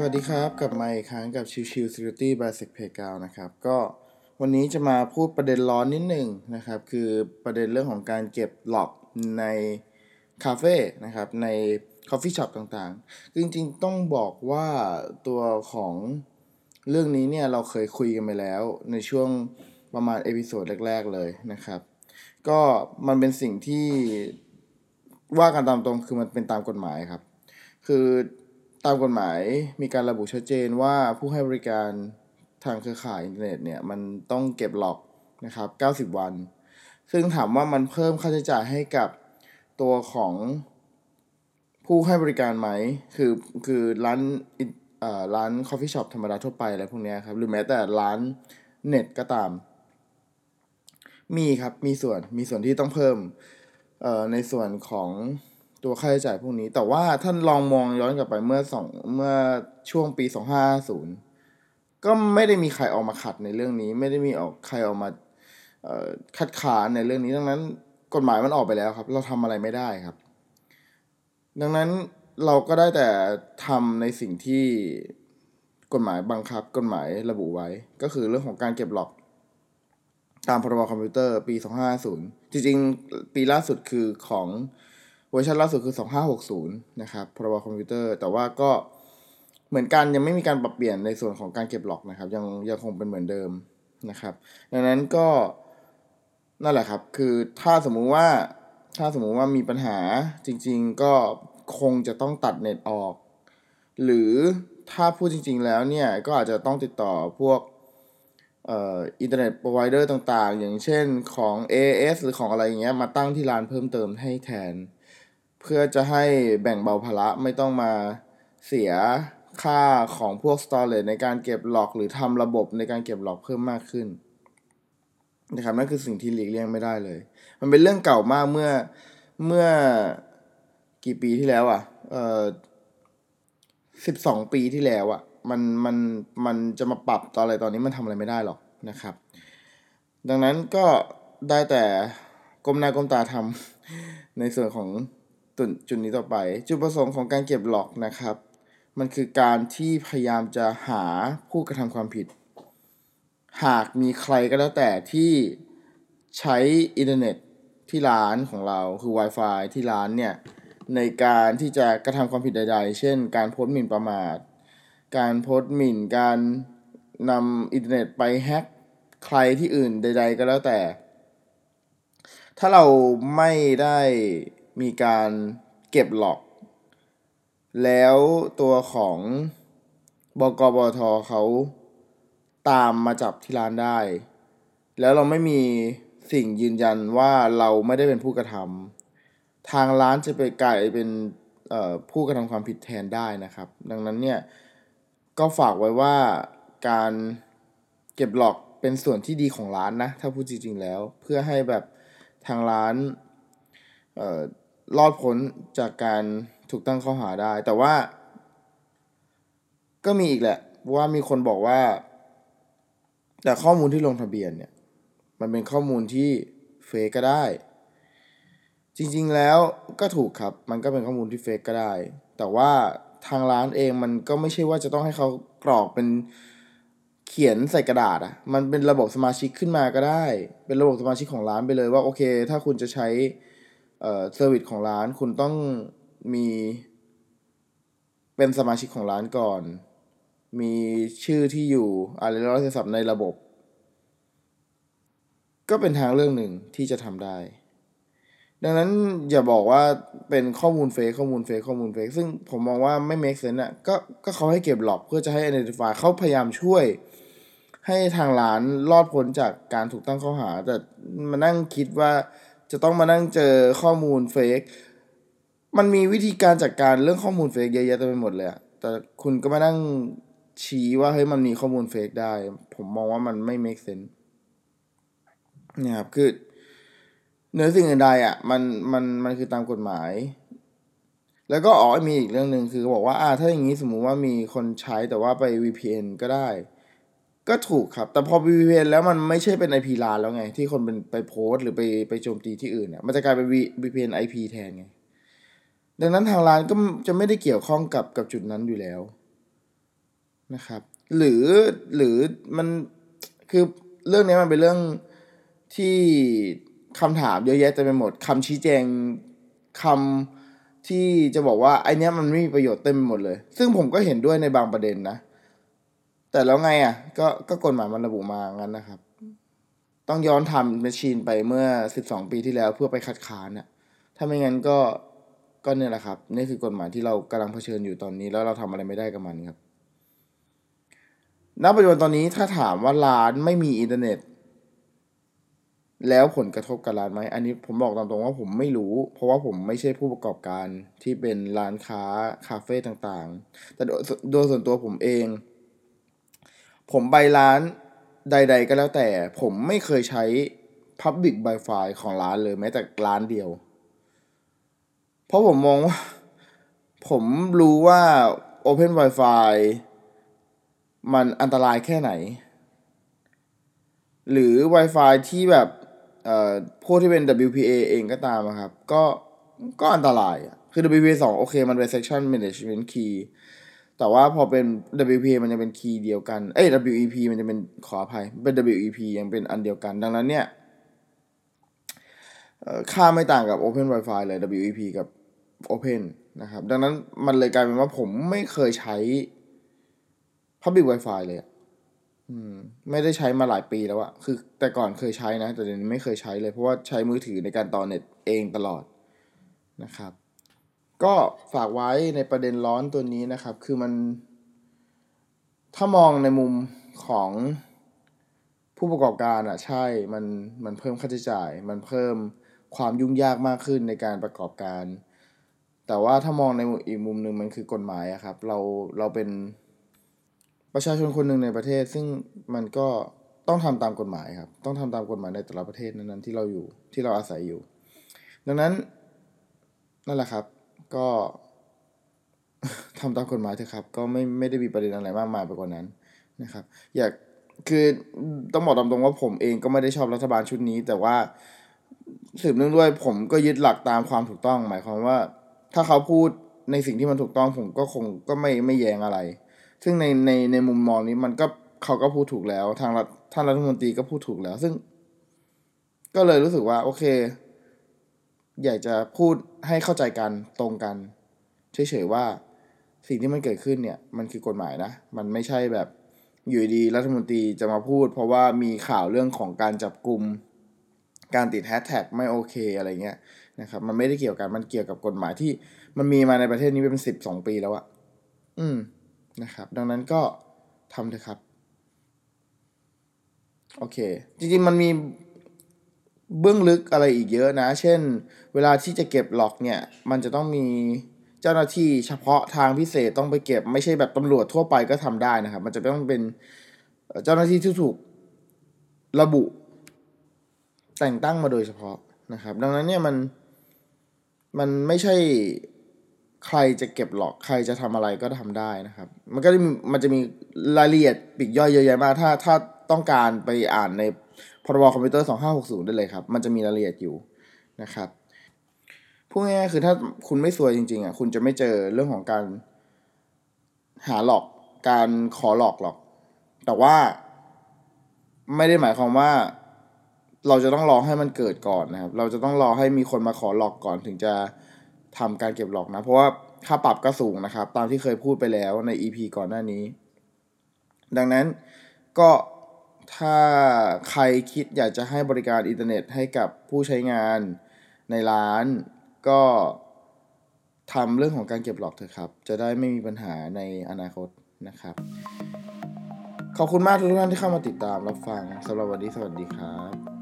สวัสดีครับกลับมาอีกครั้งกับชิวชิว Security by s e c p a y g o u นะครับก็วันนี้จะมาพูดประเด็นร้อนนิดหนึ่งนะครับคือประเด็นเรื่องของการเก็บ log ในคาเฟ่นะครับใน coffee shop ต่างๆ จริงๆ ต้องบอกว่าตัวของเรื่องนี้เนี่ยเราเคยคุยกันไปแล้วในช่วงประมาณ episode แรก ๆ เลยนะครับ ก็มันเป็นสิ่งที่ว่ากันตามตรงคือมันเป็นตามกฎหมายครับ คือตามกฎหมายมีการระบุชัดเจนว่าผู้ให้บริการทางเครือข่ายอินเทอร์เน็ตเนี่ยมันต้องเก็บ log นะครับ 90 วัน ซึ่งถามว่ามันเพิ่มค่าใช้จ่ายให้กับตัวของผู้ให้บริการไหม คือคือร้านอ่าร้าน coffee shop ธรรมดาทั่วไปอะไรพวกนี้ครับ หรือแม้แต่ร้านเน็ตก็ตาม มีครับ มีส่วน มีส่วนที่ต้องเพิ่มเอ่อในส่วนของ ตัวค่าใช้จ่ายพวกนี้ แต่ว่าท่านลองมองย้อนกลับไปเมื่อสองเมื่อช่วงปี2550ก็ไม่ได้มีใครออกมาขัดในเรื่องนี้ ไม่ได้มีออกใครออกมาคัดค้านในเรื่องนี้ดังนั้นกฎหมายมันออกไปแล้วครับ เราทำอะไรไม่ได้ครับ ดังนั้นเราก็ได้แต่ทำในสิ่งที่กฎหมายบังคับ กฎหมายระบุไว้ ก็คือเรื่องของการเก็บ log ตามพรบคอมพิวเตอร์ปี 2550 จริงๆ ปีล่าสุดคือของ เวอร์ชันล่าสุดคือ 2560 นะครับพรบคอมพิวเตอร์ แต่ว่าก็เหมือนกันยังไม่มีการปรับเปลี่ยนในส่วนของการเก็บ log นะครับ ยังยังคงเป็นเหมือนเดิมนะครับ ดังนั้นก็นั่นแหละครับ คือถ้าสมมุติว่าถ้าสมมุติว่ามีปัญหาจริง ๆ ก็คงจะต้องตัดเน็ตออก หรือถ้าพูดจริง ๆ แล้วเนี่ย ก็อาจจะต้องติดต่อพวกเอ่ออินเทอร์เน็ต provider ต่างๆ อย่างเช่นของ AIS หรือของอะไรอย่างเงี้ยมาตั้งที่ร้านเพิ่มเติมให้แทน เพื่อจะให้แบ่งเบาภาระไม่ต้องมาเสียค่าของพวก storage ในการเก็บ log หรือทำระบบในการเก็บ log เพิ่มมากขึ้นนะครับนั่นคือสิ่งที่หลีกเลี่ยงไม่ได้เลย มันเป็นเรื่องเก่ามากเมื่อเมื่อกี่ปีที่แล้วอะเออสิบสองปีที่แล้วอะมันมันมันจะมาปรับตอนอะไรตอนนี้มันทำอะไรไม่ได้หรอกนะครับ ดังนั้นก็ได้แต่ก้มหน้าก้มตาทำในส่วนของ ตุนจุดนี้ต่อไป จุดประสงค์ของการเก็บหลอกนะครับ มันคือการที่พยายามจะหาผู้กระทำความผิด หากมีใครก็แล้วแต่ที่ใช้อินเทอร์เน็ตที่ร้านของเราคือ Wi-Fi ที่ร้านเนี่ย ในการที่จะกระทำความผิดใด ๆ เช่น การโพสต์หมิ่นประมาท การโพสต์หมิ่น การนำอินเทอร์เน็ตไปแฮ็กใครที่อื่นใด ๆ ก็แล้วแต่ ถ้าเราไม่ได้ มีการเก็บ log แล้วตัวของบกบทเขาตามมาจับที่ร้านได้ แล้วเราไม่มีสิ่งยืนยันว่าเราไม่ได้เป็นผู้กระทำทางร้านจะไปกลายเป็นผู้กระทำความผิดแทนได้นะครับ ดังนั้นเนี่ยก็ฝากไว้ว่าการเก็บหลอกเป็นส่วนที่ดีของร้านนะ ถ้าพูดจริงๆแล้ว เพื่อให้แบบทางร้าน รอดพ้นจากการถูกตั้งข้อหาได้ แต่ว่า ก็มีอีกแหละว่ามีคนบอกว่า แต่ข้อมูลที่ลงทะเบียนเนี่ย มันเป็นข้อมูลที่ fake ก็ได้ จริงๆแล้วก็ถูกครับ มันก็เป็นข้อมูลที่ fake ก็ได้ แต่ว่าทางร้านเองมันก็ไม่ใช่ว่าจะต้องให้เขากรอกเป็นเขียนใส่กระดาษอะ่ะมันเป็นระบบสมาชิกขึ้นมาก็ได้ เป็นระบบสมาชิกของร้านไปเลยว่าโอเค ถ้าคุณจะใช้ เอ่อ service ของร้านคุณต้องมีเป็นสมาชิกของร้านก่อน มีชื่อที่อยู่อะไรแล้วโทรศัพท์ในระบบ ก็เป็นทางเรื่องหนึ่งที่จะทำได้ ดังนั้นอย่าบอกว่าเป็นข้อมูลเฟซข้อมูลเฟซข้อมูลเฟซซึ่งผมมองว่าไม่ make sense อะก็ก็เขาให้เก็บหลอกเพื่อจะให้ identify เขาพยายามช่วยให้ทางร้านรอดพ้นจากการถูกตั้งข้อหา แต่มานั่งคิดว่า จะต้องมานั่งเจอข้อมูลเฟกมันมีวิธีการจัดการเรื่องข้อมูลเฟกเยอะแยะเต็มไปหมดเลยอะแต่คุณก็มานั่งชี้ว่าเฮ้ยมันมีข้อมูลเฟกได้ ผมมองว่ามันไม่ make sense นี่ยครับ คือเนื้อสิ่งอื่นใดอะ มันมันมันคือตามกฎหมาย แล้วก็อ๋อมีอีกเรื่องหนึ่งคือบอกว่าอ่าถ้าอย่างนี้สมมุติว่ามีคนใช้แต่ว่าไป VPN ก็ได้ ก็ถูกครับ แต่พอ VPN แล้วมันไม่ใช่เป็น IP ลานแล้วไง ที่คนเป็นไปโพสหรือไปไปโจมตีที่อื่นเนี่ยมันจะกลายเป็น VPN IP แทนไง ดังนั้นทางร้านก็จะไม่ได้เกี่ยวข้องกับกับจุดนั้นอยู่แล้วนะครับ หรือหรือมันคือเรื่องนี้มันเป็นเรื่องที่คำถามเยอะแยะเต็มไปหมดคำชี้แจงคำที่จะบอกว่าไอเนี้ยมันไม่มีประโยชน์เต็มไปหมดเลย ซึ่งผมก็เห็นด้วยในบางประเด็นนะ แต่แล้วไงอะก็ก็กฎหมายมันระบุมางั้นนะครับ ต้องย้อน time machine ไปเมื่อสิบสองปีที่แล้วเพื่อไปคัดค้านอะถ้าไม่งั้นก็ก็เนี่ยแหละครับ นี่คือกฎหมายที่เรากำลังเผชิญอยู่ตอนนี้ แล้วเราทำอะไรไม่ได้กับมันครับณปัจจุบันตอนนี้ถ้าถามว่าร้านไม่มีอินเทอร์เน็ต แล้วผลกระทบกับร้านไหมอันนี้ผมบอกตามตรงว่าผมไม่รู้ เพราะว่าผมไม่ใช่ผู้ประกอบการที่เป็นร้านค้าคาเฟ่ต่างๆ แต่โดยส่วนตัวผมเอง ผมไปร้านใด ๆ ก็แล้วแต่ ผมไม่เคยใช้ Public Wi-Fi ของร้านเลยแม้แต่ร้านเดียว เพราะผมมองว่า ผมรู้ว่า Open Wi-Fi มันอันตรายแค่ไหน หรือ Wi-Fi ที่แบบเอ่อพวกที่เป็น WPA เองก็ตามครับ ก็ก็อันตราย คือ WPA 2 โอเค มันเป็น section management key แต่ว่าพอเป็น WP มันยังเป็นคีย์เดียวกัน เอ้ย WEP มันจะเป็นขออภัย เป็น WEP ยังเป็นอันเดียวกัน ดังนั้นเนี่ยค่าไม่ต่างกับ Open Wi-Fi เลย WEP กับ Open นะครับ ดังนั้นมันเลยกลายเป็นว่าผมไม่เคยใช้ Public Wi-Fi เลยอืมไม่ได้ใช้มาหลายปีแล้วอะคือแต่ก่อนเคยใช้นะ แต่เดี๋ยวนี้ไม่เคยใช้เลย เพราะว่าใช้มือถือในการต่อเน็ตเองตลอดนะครับ ก็ฝากไว้ในประเด็นร้อนตัวนี้นะครับ คือมัน ถ้ามองในมุมของผู้ประกอบการอะใช่ มันมันเพิ่มค่าใช้จ่าย มันเพิ่มความยุ่งยากมากขึ้นในการประกอบการ แต่ว่าถ้ามองในอีกมุมหนึ่งมันคือกฎหมายอะครับ เราเราเป็นประชาชนคนหนึ่งในประเทศ ซึ่งมันก็ต้องทำตามกฎหมายครับ ต้องทำตามกฎหมายในแต่ละประเทศนั้นๆที่เราอยู่ที่เราอาศัยอยู่ ดังนั้นนั่นแหละครับ ก็ทำตามกฎหมายเถอะครับ ก็ไม่ไม่ได้มีประเด็นอะไรมากมายไปกว่านั้นนะครับ อยากคือต้องบอกตามตรงว่าผมเองก็ไม่ได้ชอบรัฐบาลชุดนี้ แต่ว่าสืบเนื่องด้วยผมก็ยึดหลักตามความถูกต้อง หมายความว่า ถ้าเขาพูดในสิ่งที่มันถูกต้องผมก็คงก็ไม่ไม่แย้งอะไร ซึ่งในในในมุมมองนี้มันก็เขาก็พูดถูกแล้ว ทางรัฐท่านรัฐมนตรีก็พูดถูกแล้ว ซึ่ง ก็เลยรู้สึกว่า โอเค อยากจะพูดให้เข้าใจกันตรงกันเฉยๆว่าสิ่งที่มันเกิดขึ้นเนี่ยมันคือกฎหมายนะ มันไม่ใช่แบบอยู่ดีรัฐมนตรีจะมาพูด เพราะว่ามีข่าวเรื่องของการจับกลุ่มการติดแฮชแท็กไม่โอเคอะไรเงี้ยนะครับมันไม่ได้เกี่ยวกันมันเกี่ยวกับกฎหมายที่มันมีมาในประเทศนี้เป็นสิบสองปีแล้วอะอืมนะครับ ดังนั้นก็ทำเถอะครับ โอเค จริงๆมันมี เบื้องลึกอะไรอีกเยอะนะ เช่น เวลาที่จะเก็บหลอกเนี่ย มันจะต้องมีเจ้าหน้าที่เฉพาะทางพิเศษต้องไปเก็บ ไม่ใช่แบบตำรวจทั่วไปก็ทำได้นะครับ มันจะต้องเป็นเจ้าหน้าที่ที่ถูกระบุ แต่งตั้งมาโดยเฉพาะนะครับ ดังนั้นเนี่ยมันมันไม่ใช่ใครจะเก็บหลอกใครจะทำอะไรก็ทำได้นะครับ มันก็มันจะมีรายละเอียดปีกย่อยเยอะแยะมากถ้าถ้าต้องการไปอ่านใน พรบคอมพิวเตอร์ 2560 ได้เลยครับ มันจะมีรายละเอียดอยู่นะครับพูดง่ายๆคือถ้าคุณไม่สวยจริงๆอะคุณจะไม่เจอเรื่องของการหาหลอกการขอหลอกหรอก แต่ว่าไม่ได้หมายความว่าเราจะต้องรอให้มันเกิดก่อนนะครับ เราจะต้องรอให้มีคนมาขอ log ก่อนถึงจะทำการเก็บ log นะ เพราะว่าค่าปรับก็สูงนะครับ ตามที่เคยพูดไปแล้วใน EP ก่อนหน้านี้ ดังนั้นก็ ถ้าใครคิดอยากจะให้บริการอินเทอร์เน็ตให้กับผู้ใช้งานในร้าน ก็ทำเรื่องของการเก็บ log เถอะครับ จะได้ไม่มีปัญหาในอนาคตนะครับ ขอบคุณมากทุกท่านที่เข้ามาติดตามรับฟังสำหรับวันนี้สวัสดีครับ